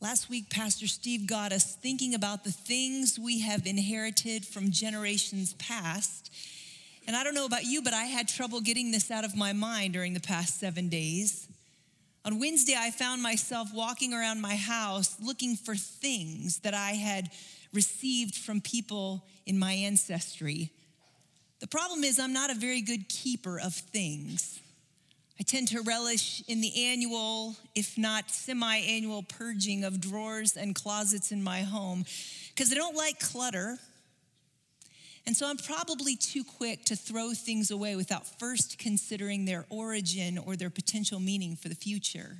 Last week, Pastor Steve got us thinking about the things we have inherited from generations past. And I don't know about you, but I had trouble getting this out of my mind during the past seven days. On Wednesday, I found myself walking around my house looking for things that I had received from people in my ancestry. The problem is, I'm not a very good keeper of things. I tend to relish in the annual, if not semi annual, purging of drawers and closets in my home because I don't like clutter. And so I'm probably too quick to throw things away without first considering their origin or their potential meaning for the future.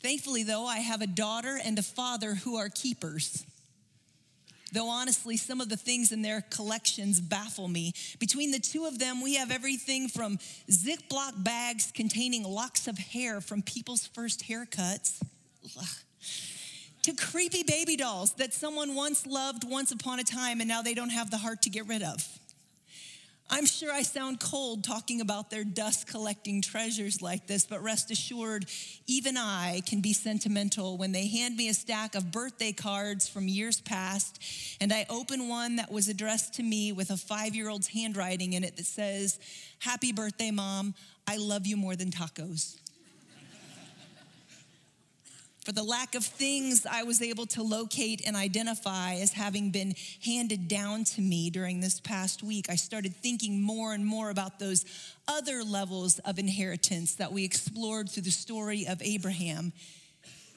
Thankfully, though, I have a daughter and a father who are keepers. Though honestly, some of the things in their collections baffle me. Between the two of them, we have everything from Ziploc bags containing locks of hair from people's first haircuts to creepy baby dolls that someone once loved once upon a time and now they don't have the heart to get rid of. I'm sure I sound cold talking about their dust collecting treasures like this, but rest assured, even I can be sentimental when they hand me a stack of birthday cards from years past, and I open one that was addressed to me with a five year old's handwriting in it that says, Happy birthday, mom. I love you more than tacos for the lack of things I was able to locate and identify as having been handed down to me during this past week, I started thinking more and more about those other levels of inheritance that we explored through the story of Abraham.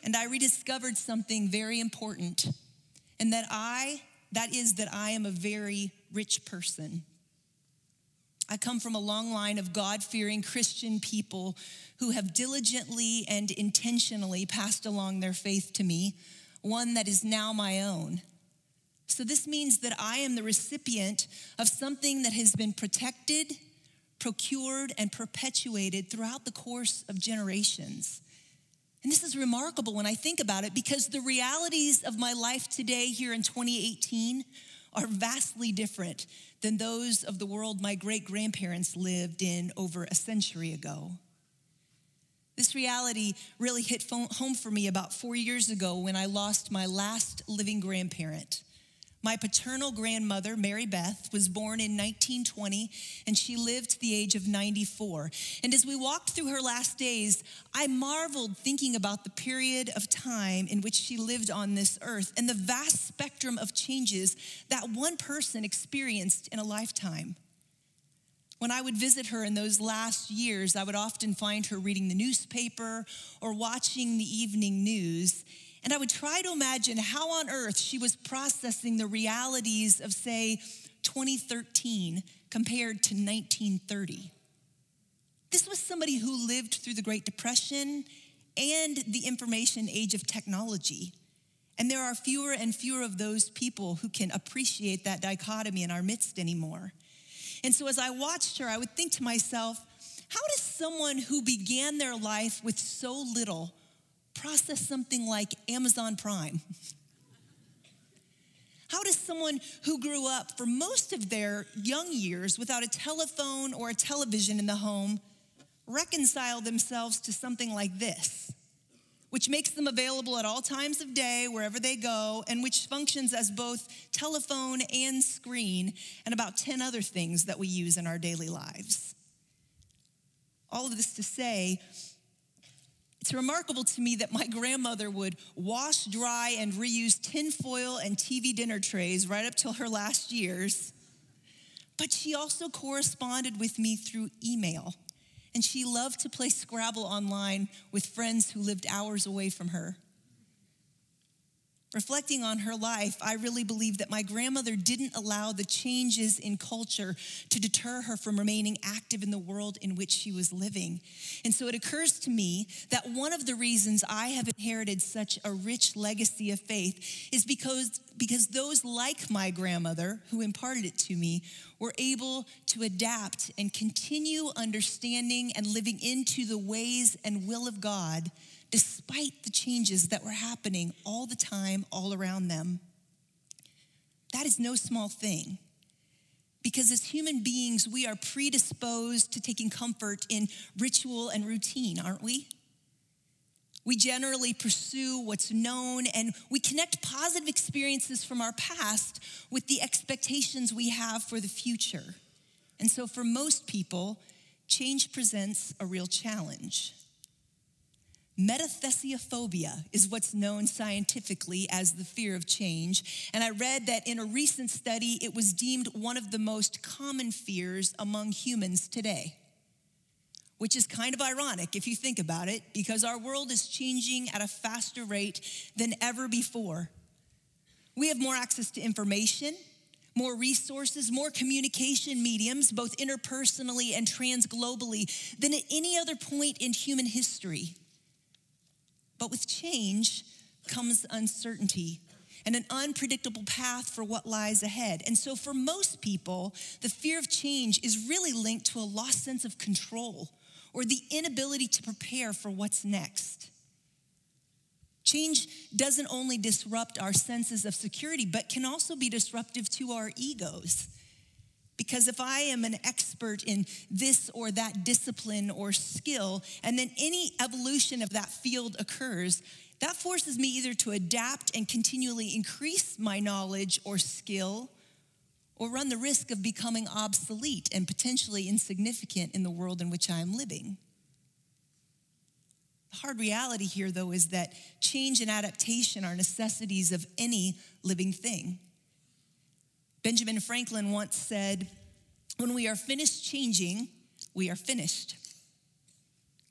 And I rediscovered something very important, and that I, that is, that I am a very rich person. I come from a long line of God fearing Christian people who have diligently and intentionally passed along their faith to me, one that is now my own. So, this means that I am the recipient of something that has been protected, procured, and perpetuated throughout the course of generations. And this is remarkable when I think about it because the realities of my life today, here in 2018, are vastly different than those of the world my great grandparents lived in over a century ago. This reality really hit home for me about four years ago when I lost my last living grandparent. My paternal grandmother, Mary Beth, was born in 1920 and she lived to the age of 94. And as we walked through her last days, I marveled thinking about the period of time in which she lived on this earth and the vast spectrum of changes that one person experienced in a lifetime. When I would visit her in those last years, I would often find her reading the newspaper or watching the evening news. And I would try to imagine how on earth she was processing the realities of, say, 2013 compared to 1930. This was somebody who lived through the Great Depression and the information age of technology. And there are fewer and fewer of those people who can appreciate that dichotomy in our midst anymore. And so as I watched her, I would think to myself, how does someone who began their life with so little process something like Amazon Prime? How does someone who grew up for most of their young years without a telephone or a television in the home reconcile themselves to something like this, which makes them available at all times of day, wherever they go, and which functions as both telephone and screen, and about 10 other things that we use in our daily lives? All of this to say, it's remarkable to me that my grandmother would wash, dry, and reuse tinfoil and TV dinner trays right up till her last years. But she also corresponded with me through email. And she loved to play Scrabble online with friends who lived hours away from her. Reflecting on her life, I really believe that my grandmother didn't allow the changes in culture to deter her from remaining active in the world in which she was living. And so it occurs to me that one of the reasons I have inherited such a rich legacy of faith is because, because those like my grandmother who imparted it to me were able to adapt and continue understanding and living into the ways and will of God despite the changes that were happening all the time, all around them. That is no small thing. Because as human beings, we are predisposed to taking comfort in ritual and routine, aren't we? We generally pursue what's known and we connect positive experiences from our past with the expectations we have for the future. And so, for most people, change presents a real challenge. Metathesiophobia is what's known scientifically as the fear of change. And I read that in a recent study, it was deemed one of the most common fears among humans today which is kind of ironic if you think about it, because our world is changing at a faster rate than ever before. We have more access to information, more resources, more communication mediums, both interpersonally and transglobally, than at any other point in human history. But with change comes uncertainty and an unpredictable path for what lies ahead. And so, for most people, the fear of change is really linked to a lost sense of control or the inability to prepare for what's next. Change doesn't only disrupt our senses of security, but can also be disruptive to our egos. Because if I am an expert in this or that discipline or skill, and then any evolution of that field occurs, that forces me either to adapt and continually increase my knowledge or skill, or run the risk of becoming obsolete and potentially insignificant in the world in which I am living. The hard reality here, though, is that change and adaptation are necessities of any living thing. Benjamin Franklin once said, When we are finished changing, we are finished.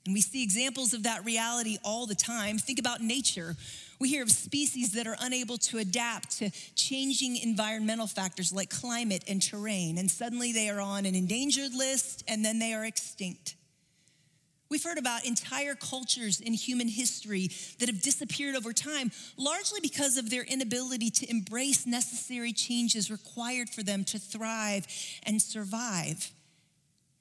And we see examples of that reality all the time. Think about nature. We hear of species that are unable to adapt to changing environmental factors like climate and terrain, and suddenly they are on an endangered list and then they are extinct. We've heard about entire cultures in human history that have disappeared over time, largely because of their inability to embrace necessary changes required for them to thrive and survive.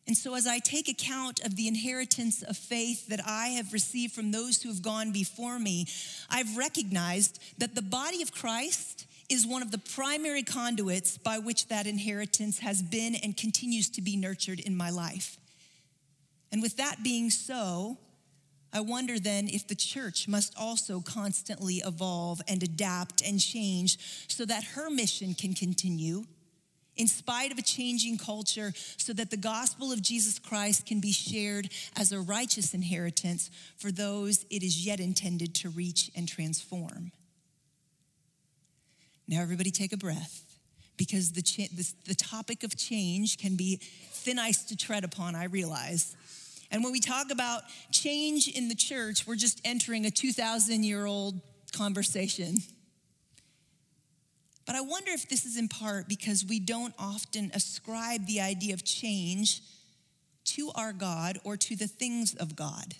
And so, as I take account of the inheritance of faith that I have received from those who have gone before me, I've recognized that the body of Christ is one of the primary conduits by which that inheritance has been and continues to be nurtured in my life. And with that being so, I wonder then if the church must also constantly evolve and adapt and change so that her mission can continue in spite of a changing culture, so that the gospel of Jesus Christ can be shared as a righteous inheritance for those it is yet intended to reach and transform. Now, everybody take a breath because the, cha- the, the topic of change can be thin ice to tread upon, I realize. And when we talk about change in the church, we're just entering a 2,000 year old conversation. But I wonder if this is in part because we don't often ascribe the idea of change to our God or to the things of God.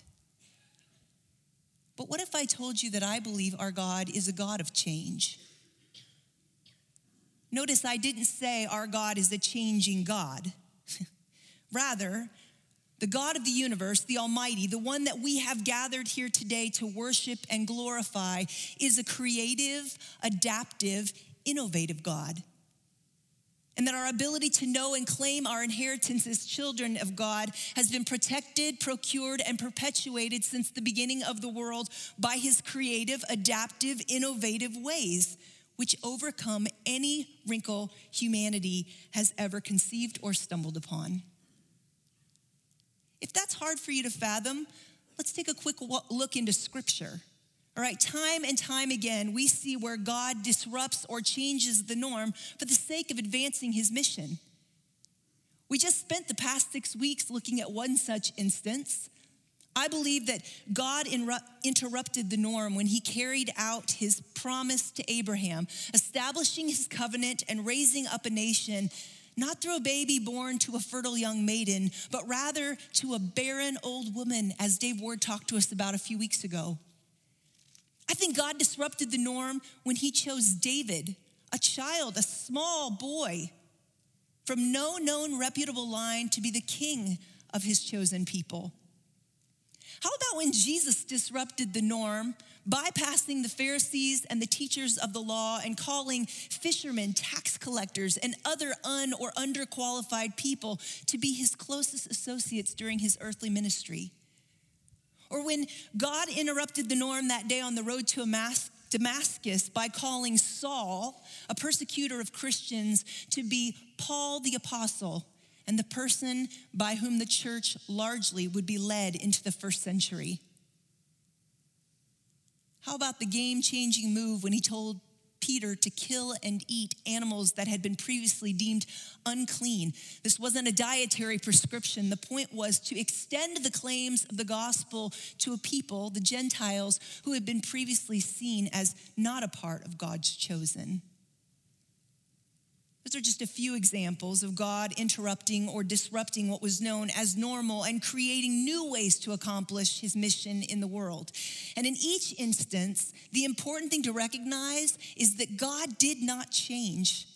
But what if I told you that I believe our God is a God of change? Notice I didn't say our God is a changing God. Rather, the God of the universe, the Almighty, the one that we have gathered here today to worship and glorify, is a creative, adaptive, innovative God. And that our ability to know and claim our inheritance as children of God has been protected, procured, and perpetuated since the beginning of the world by his creative, adaptive, innovative ways, which overcome any wrinkle humanity has ever conceived or stumbled upon. If that's hard for you to fathom, let's take a quick look into scripture. All right, time and time again, we see where God disrupts or changes the norm for the sake of advancing his mission. We just spent the past six weeks looking at one such instance. I believe that God interrupted the norm when he carried out his promise to Abraham, establishing his covenant and raising up a nation, not through a baby born to a fertile young maiden, but rather to a barren old woman, as Dave Ward talked to us about a few weeks ago. I think God disrupted the norm when he chose David, a child, a small boy from no known reputable line to be the king of his chosen people. How about when Jesus disrupted the norm, bypassing the Pharisees and the teachers of the law and calling fishermen, tax collectors, and other un or underqualified people to be his closest associates during his earthly ministry? or when God interrupted the norm that day on the road to Damascus by calling Saul, a persecutor of Christians, to be Paul the Apostle and the person by whom the church largely would be led into the first century. How about the game changing move when he told Peter to kill and eat animals that had been previously deemed unclean? This wasn't a dietary prescription. The point was to extend the claims of the gospel to a people, the Gentiles, who had been previously seen as not a part of God's chosen. Those are just a few examples of God interrupting or disrupting what was known as normal and creating new ways to accomplish his mission in the world. And in each instance, the important thing to recognize is that God did not change.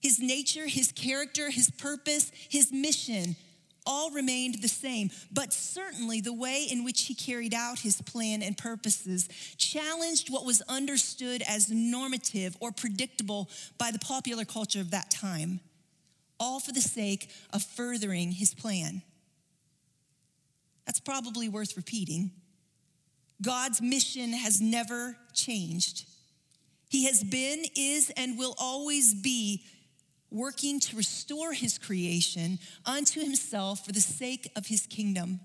His nature, his character, his purpose, his mission all remained the same, but certainly the way in which he carried out his plan and purposes challenged what was understood as normative or predictable by the popular culture of that time, all for the sake of furthering his plan. That's probably worth repeating. God's mission has never changed. He has been, is, and will always be working to restore his creation unto himself for the sake of his kingdom.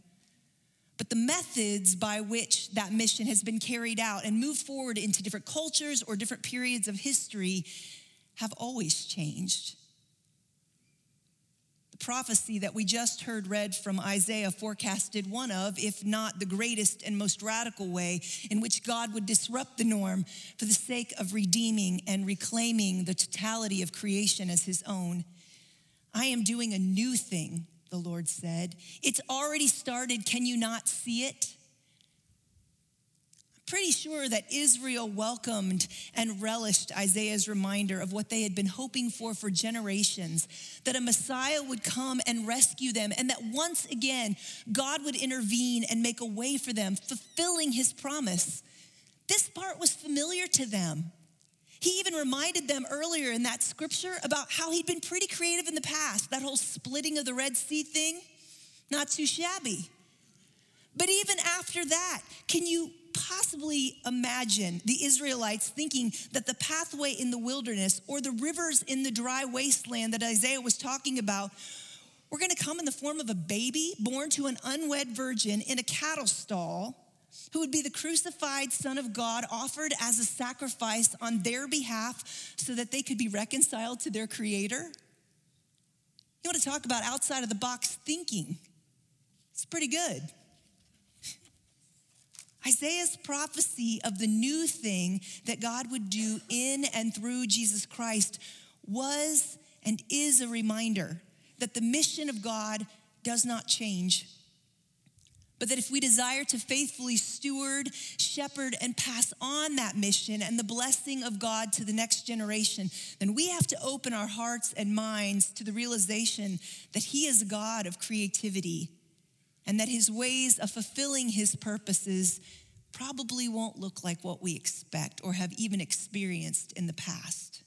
But the methods by which that mission has been carried out and moved forward into different cultures or different periods of history have always changed prophecy that we just heard read from Isaiah forecasted one of, if not the greatest and most radical way, in which God would disrupt the norm for the sake of redeeming and reclaiming the totality of creation as his own. I am doing a new thing, the Lord said. It's already started. Can you not see it? Pretty sure that Israel welcomed and relished Isaiah's reminder of what they had been hoping for for generations that a Messiah would come and rescue them, and that once again, God would intervene and make a way for them, fulfilling his promise. This part was familiar to them. He even reminded them earlier in that scripture about how he'd been pretty creative in the past. That whole splitting of the Red Sea thing, not too shabby. But even after that, can you possibly imagine the Israelites thinking that the pathway in the wilderness or the rivers in the dry wasteland that Isaiah was talking about were going to come in the form of a baby born to an unwed virgin in a cattle stall who would be the crucified Son of God offered as a sacrifice on their behalf so that they could be reconciled to their Creator? You want to talk about outside of the box thinking? It's pretty good. Isaiah's prophecy of the new thing that God would do in and through Jesus Christ was and is a reminder that the mission of God does not change. But that if we desire to faithfully steward, shepherd, and pass on that mission and the blessing of God to the next generation, then we have to open our hearts and minds to the realization that He is God of creativity and that his ways of fulfilling his purposes probably won't look like what we expect or have even experienced in the past.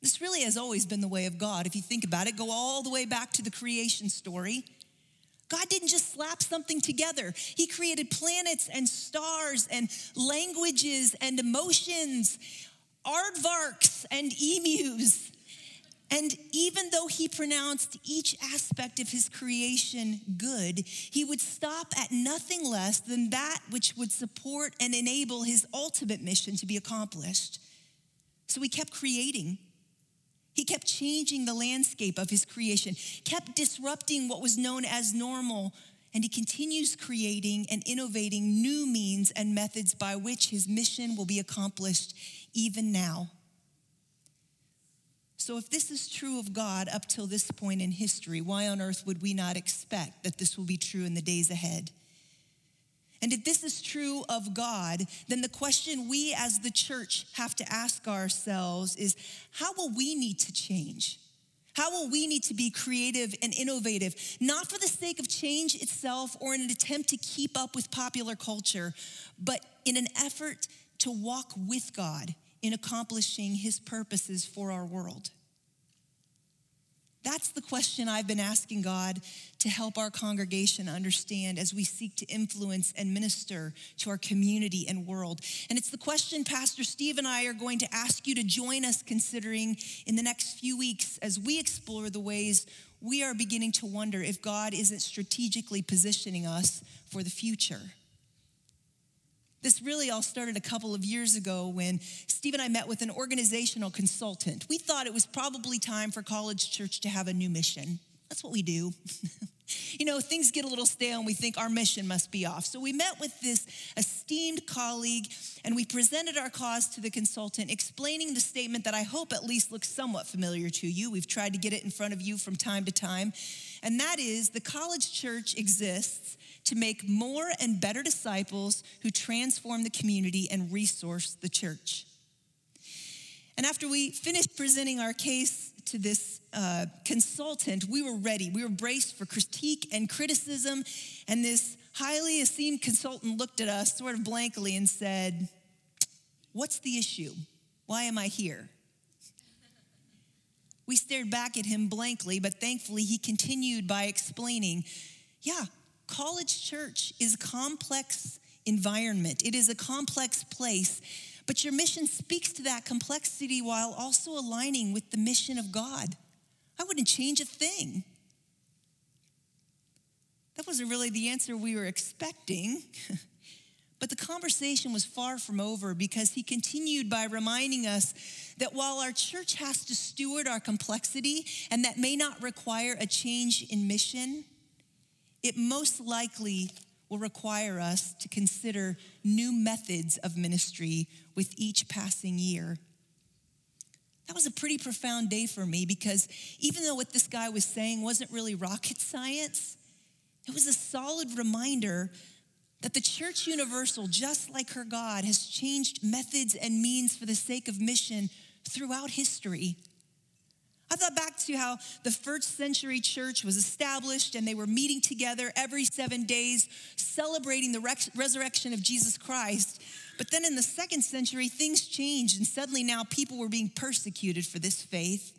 This really has always been the way of God. If you think about it, go all the way back to the creation story. God didn't just slap something together. He created planets and stars and languages and emotions, aardvarks and emus and even though he pronounced each aspect of his creation good, he would stop at nothing less than that which would support and enable his ultimate mission to be accomplished. So he kept creating. He kept changing the landscape of his creation, kept disrupting what was known as normal, and he continues creating and innovating new means and methods by which his mission will be accomplished even now. So, if this is true of God up till this point in history, why on earth would we not expect that this will be true in the days ahead? And if this is true of God, then the question we as the church have to ask ourselves is how will we need to change? How will we need to be creative and innovative, not for the sake of change itself or in an attempt to keep up with popular culture, but in an effort to walk with God in accomplishing his purposes for our world. That's the question I've been asking God to help our congregation understand as we seek to influence and minister to our community and world. And it's the question Pastor Steve and I are going to ask you to join us considering in the next few weeks as we explore the ways we are beginning to wonder if God isn't strategically positioning us for the future. This really all started a couple of years ago when Steve and I met with an organizational consultant. We thought it was probably time for College Church to have a new mission. That's what we do. you know, things get a little stale and we think our mission must be off. So we met with this esteemed colleague and we presented our cause to the consultant, explaining the statement that I hope at least looks somewhat familiar to you. We've tried to get it in front of you from time to time. And that is the college church exists to make more and better disciples who transform the community and resource the church. And after we finished presenting our case to this uh, consultant, we were ready. We were braced for critique and criticism. And this highly esteemed consultant looked at us sort of blankly and said, What's the issue? Why am I here? We stared back at him blankly, but thankfully he continued by explaining, Yeah, College church is a complex environment, it is a complex place, but your mission speaks to that complexity while also aligning with the mission of God. I wouldn't change a thing. That wasn't really the answer we were expecting. But the conversation was far from over because he continued by reminding us that while our church has to steward our complexity and that may not require a change in mission, it most likely will require us to consider new methods of ministry with each passing year. That was a pretty profound day for me because even though what this guy was saying wasn't really rocket science, it was a solid reminder that the church universal, just like her God, has changed methods and means for the sake of mission throughout history. I thought back to how the first century church was established and they were meeting together every seven days, celebrating the resurrection of Jesus Christ. But then in the second century, things changed and suddenly now people were being persecuted for this faith.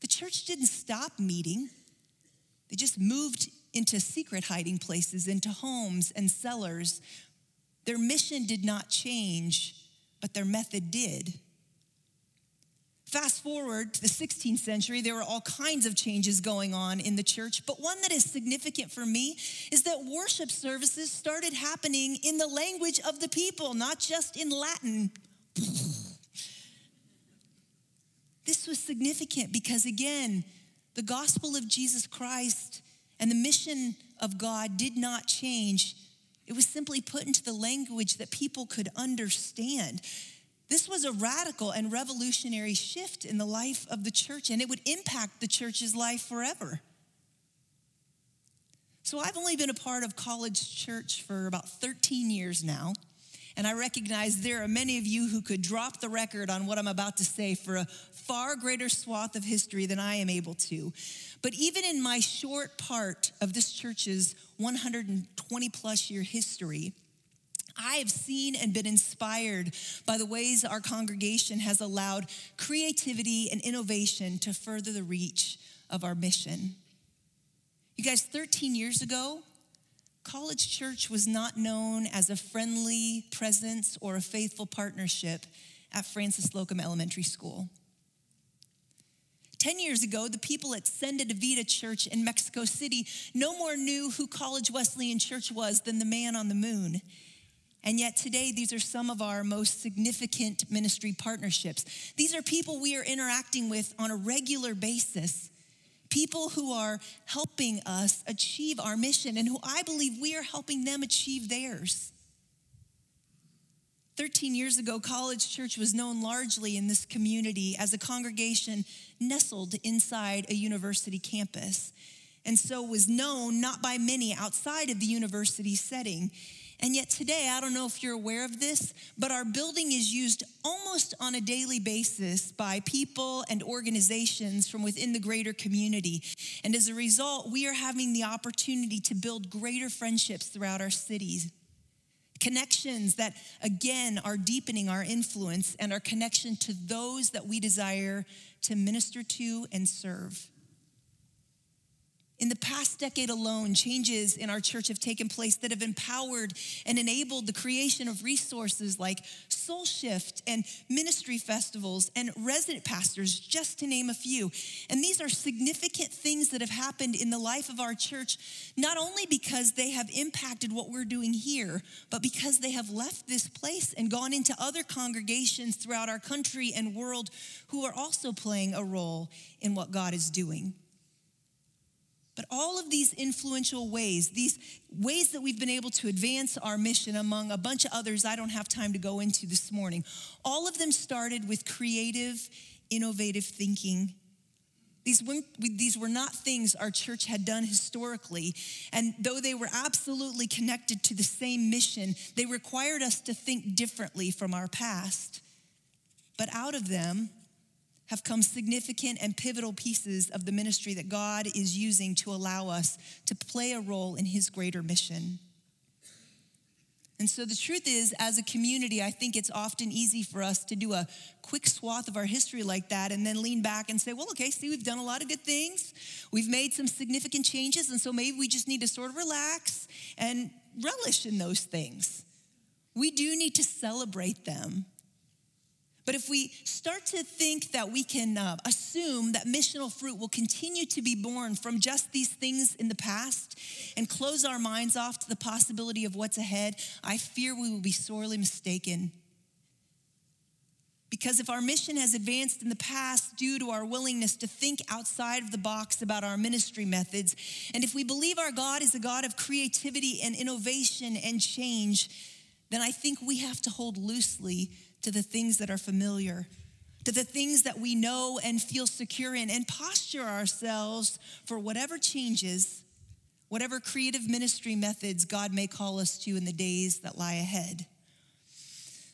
The church didn't stop meeting, just moved into secret hiding places, into homes and cellars. Their mission did not change, but their method did. Fast forward to the 16th century, there were all kinds of changes going on in the church, but one that is significant for me is that worship services started happening in the language of the people, not just in Latin. This was significant because, again, the gospel of Jesus Christ and the mission of God did not change. It was simply put into the language that people could understand. This was a radical and revolutionary shift in the life of the church, and it would impact the church's life forever. So, I've only been a part of college church for about 13 years now, and I recognize there are many of you who could drop the record on what I'm about to say for a far greater swath of history than I am able to. But even in my short part of this church's 120 plus year history, I have seen and been inspired by the ways our congregation has allowed creativity and innovation to further the reach of our mission. You guys, 13 years ago, College Church was not known as a friendly presence or a faithful partnership at Francis Slocum Elementary School. 10 years ago, the people at Senda de Vida Church in Mexico City no more knew who College Wesleyan Church was than the man on the moon. And yet, today, these are some of our most significant ministry partnerships. These are people we are interacting with on a regular basis, people who are helping us achieve our mission and who I believe we are helping them achieve theirs. 13 years ago, College Church was known largely in this community as a congregation nestled inside a university campus, and so was known not by many outside of the university setting. And yet today, I don't know if you're aware of this, but our building is used almost on a daily basis by people and organizations from within the greater community. And as a result, we are having the opportunity to build greater friendships throughout our cities. Connections that, again, are deepening our influence and our connection to those that we desire to minister to and serve. In the past decade alone, changes in our church have taken place that have empowered and enabled the creation of resources like Soul Shift and ministry festivals and resident pastors, just to name a few. And these are significant things that have happened in the life of our church, not only because they have impacted what we're doing here, but because they have left this place and gone into other congregations throughout our country and world who are also playing a role in what God is doing. But all of these influential ways, these ways that we've been able to advance our mission among a bunch of others I don't have time to go into this morning, all of them started with creative, innovative thinking. These, these were not things our church had done historically. And though they were absolutely connected to the same mission, they required us to think differently from our past. But out of them, have come significant and pivotal pieces of the ministry that God is using to allow us to play a role in his greater mission. And so the truth is, as a community, I think it's often easy for us to do a quick swath of our history like that and then lean back and say, well, okay, see, we've done a lot of good things. We've made some significant changes. And so maybe we just need to sort of relax and relish in those things. We do need to celebrate them. But if we start to think that we can uh, assume that missional fruit will continue to be borne from just these things in the past and close our minds off to the possibility of what's ahead, I fear we will be sorely mistaken. Because if our mission has advanced in the past due to our willingness to think outside of the box about our ministry methods, and if we believe our God is a God of creativity and innovation and change, then I think we have to hold loosely to the things that are familiar, to the things that we know and feel secure in, and posture ourselves for whatever changes, whatever creative ministry methods God may call us to in the days that lie ahead.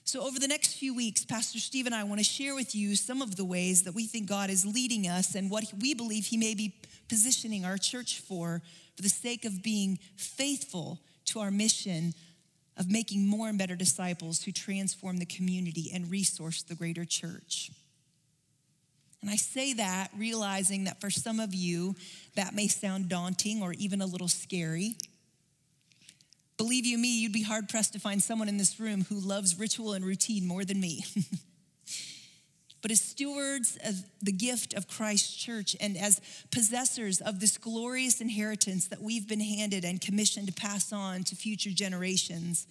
So, over the next few weeks, Pastor Steve and I want to share with you some of the ways that we think God is leading us and what we believe He may be positioning our church for, for the sake of being faithful to our mission of making more and better disciples who transform the community and resource the greater church. And I say that realizing that for some of you, that may sound daunting or even a little scary. Believe you me, you'd be hard pressed to find someone in this room who loves ritual and routine more than me. but as stewards of the gift of Christ's church and as possessors of this glorious inheritance that we've been handed and commissioned to pass on to future generations,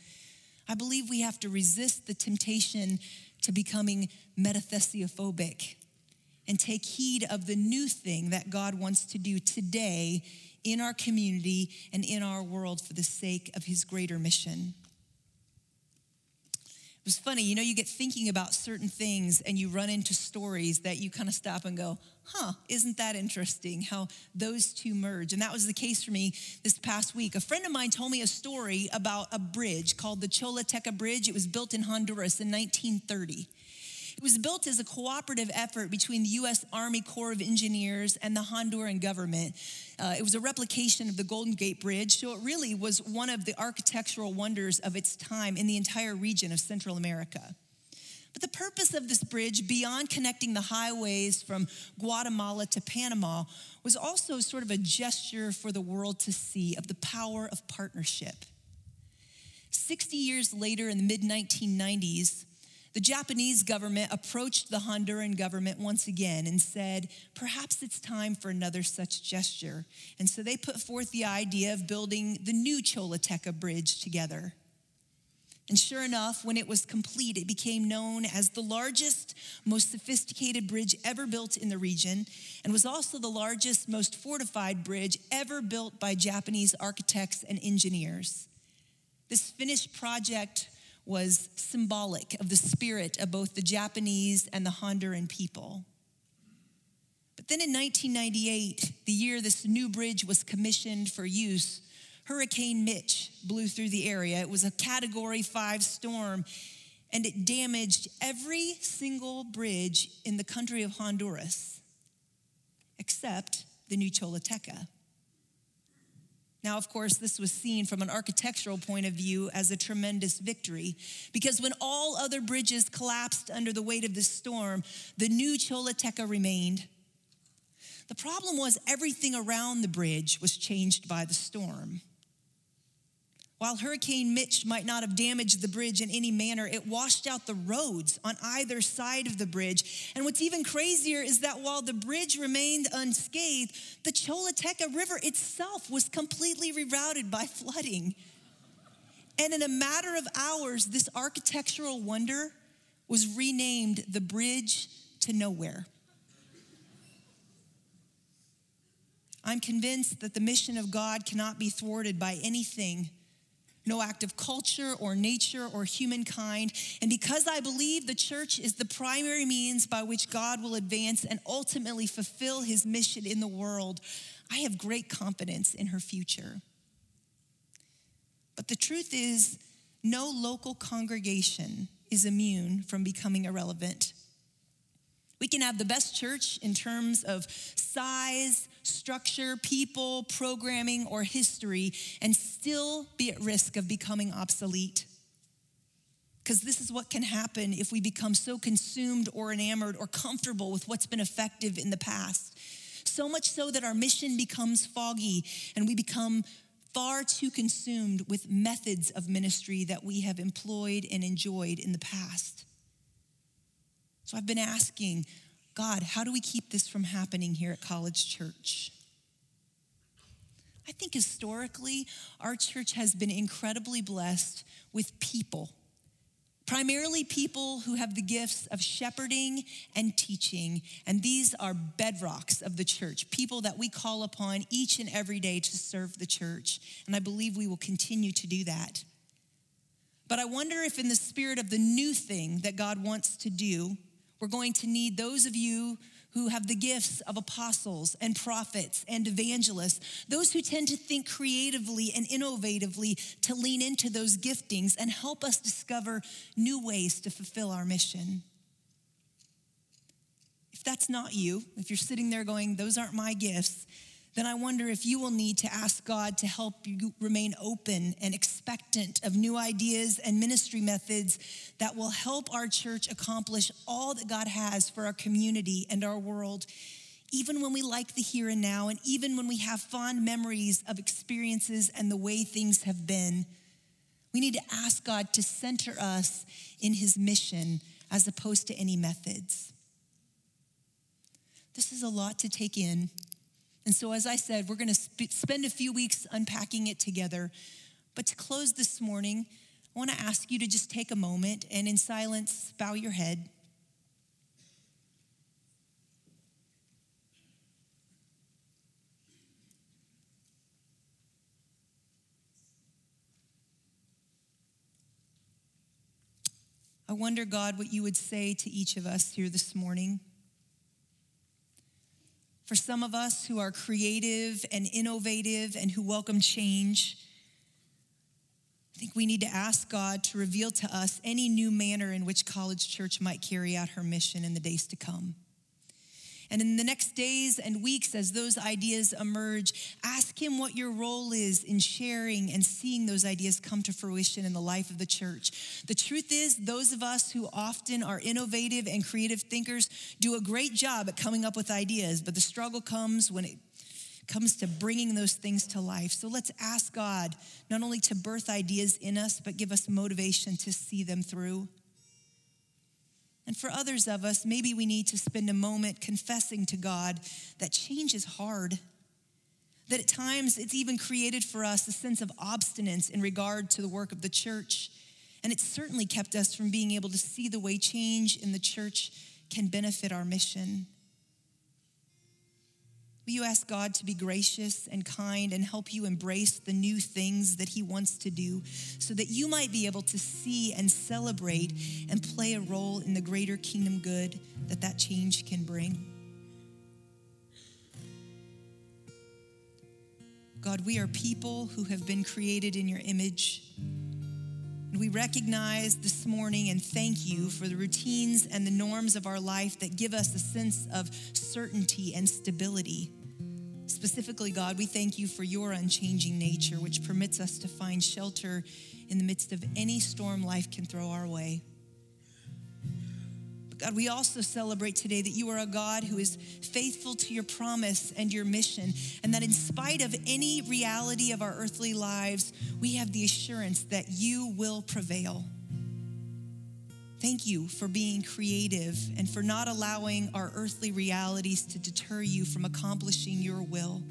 I believe we have to resist the temptation to becoming metathesiophobic and take heed of the new thing that God wants to do today in our community and in our world for the sake of his greater mission. It was funny, you know, you get thinking about certain things and you run into stories that you kind of stop and go, huh, isn't that interesting how those two merge? And that was the case for me this past week. A friend of mine told me a story about a bridge called the Choluteca Bridge. It was built in Honduras in 1930. It was built as a cooperative effort between the U.S. Army Corps of Engineers and the Honduran government. Uh, it was a replication of the Golden Gate Bridge, so it really was one of the architectural wonders of its time in the entire region of Central America. But the purpose of this bridge, beyond connecting the highways from Guatemala to Panama, was also sort of a gesture for the world to see of the power of partnership. 60 years later, in the mid 1990s, the Japanese government approached the Honduran government once again and said, perhaps it's time for another such gesture. And so they put forth the idea of building the new Choluteca Bridge together. And sure enough, when it was complete, it became known as the largest, most sophisticated bridge ever built in the region, and was also the largest, most fortified bridge ever built by Japanese architects and engineers. This finished project was symbolic of the spirit of both the Japanese and the Honduran people. But then in 1998, the year this new bridge was commissioned for use, Hurricane Mitch blew through the area. It was a category five storm, and it damaged every single bridge in the country of Honduras, except the new Choluteca. Now, of course, this was seen from an architectural point of view as a tremendous victory because when all other bridges collapsed under the weight of the storm, the new Choluteca remained. The problem was everything around the bridge was changed by the storm. While Hurricane Mitch might not have damaged the bridge in any manner, it washed out the roads on either side of the bridge. And what's even crazier is that while the bridge remained unscathed, the Choluteca River itself was completely rerouted by flooding. And in a matter of hours, this architectural wonder was renamed the Bridge to Nowhere. I'm convinced that the mission of God cannot be thwarted by anything no act of culture or nature or humankind. And because I believe the church is the primary means by which God will advance and ultimately fulfill his mission in the world, I have great confidence in her future. But the truth is, no local congregation is immune from becoming irrelevant. We can have the best church in terms of size, structure, people, programming, or history, and still be at risk of becoming obsolete. Because this is what can happen if we become so consumed or enamored or comfortable with what's been effective in the past. So much so that our mission becomes foggy and we become far too consumed with methods of ministry that we have employed and enjoyed in the past. So I've been asking God, how do we keep this from happening here at College Church? I think historically, our church has been incredibly blessed with people, primarily people who have the gifts of shepherding and teaching. And these are bedrocks of the church, people that we call upon each and every day to serve the church. And I believe we will continue to do that. But I wonder if, in the spirit of the new thing that God wants to do, we're going to need those of you who have the gifts of apostles and prophets and evangelists, those who tend to think creatively and innovatively to lean into those giftings and help us discover new ways to fulfill our mission. If that's not you, if you're sitting there going, those aren't my gifts, then I wonder if you will need to ask God to help you remain open and expectant of new ideas and ministry methods that will help our church accomplish all that God has for our community and our world, even when we like the here and now, and even when we have fond memories of experiences and the way things have been. We need to ask God to center us in his mission as opposed to any methods. This is a lot to take in. And so, as I said, we're going to sp- spend a few weeks unpacking it together. But to close this morning, I want to ask you to just take a moment and in silence bow your head. I wonder, God, what you would say to each of us here this morning. For some of us who are creative and innovative and who welcome change, I think we need to ask God to reveal to us any new manner in which College Church might carry out her mission in the days to come. And in the next days and weeks, as those ideas emerge, ask Him what your role is in sharing and seeing those ideas come to fruition in the life of the church. The truth is, those of us who often are innovative and creative thinkers do a great job at coming up with ideas, but the struggle comes when it comes to bringing those things to life. So let's ask God not only to birth ideas in us, but give us motivation to see them through. And for others of us, maybe we need to spend a moment confessing to God that change is hard. That at times it's even created for us a sense of obstinance in regard to the work of the church. And it's certainly kept us from being able to see the way change in the church can benefit our mission. Will you ask God to be gracious and kind and help you embrace the new things that He wants to do so that you might be able to see and celebrate and play a role in the greater kingdom good that that change can bring? God, we are people who have been created in your image. We recognize this morning and thank you for the routines and the norms of our life that give us a sense of certainty and stability. Specifically, God, we thank you for your unchanging nature, which permits us to find shelter in the midst of any storm life can throw our way. God, we also celebrate today that you are a God who is faithful to your promise and your mission, and that in spite of any reality of our earthly lives, we have the assurance that you will prevail. Thank you for being creative and for not allowing our earthly realities to deter you from accomplishing your will.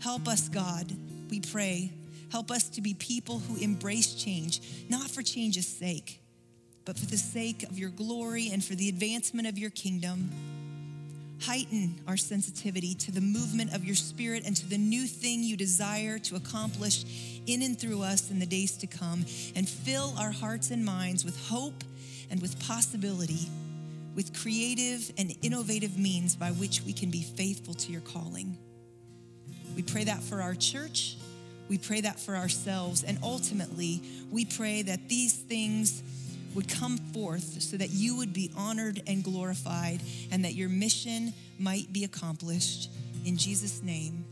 Help us, God, we pray. Help us to be people who embrace change, not for change's sake but for the sake of your glory and for the advancement of your kingdom. Heighten our sensitivity to the movement of your spirit and to the new thing you desire to accomplish in and through us in the days to come, and fill our hearts and minds with hope and with possibility, with creative and innovative means by which we can be faithful to your calling. We pray that for our church. We pray that for ourselves. And ultimately, we pray that these things would come forth so that you would be honored and glorified and that your mission might be accomplished. In Jesus' name,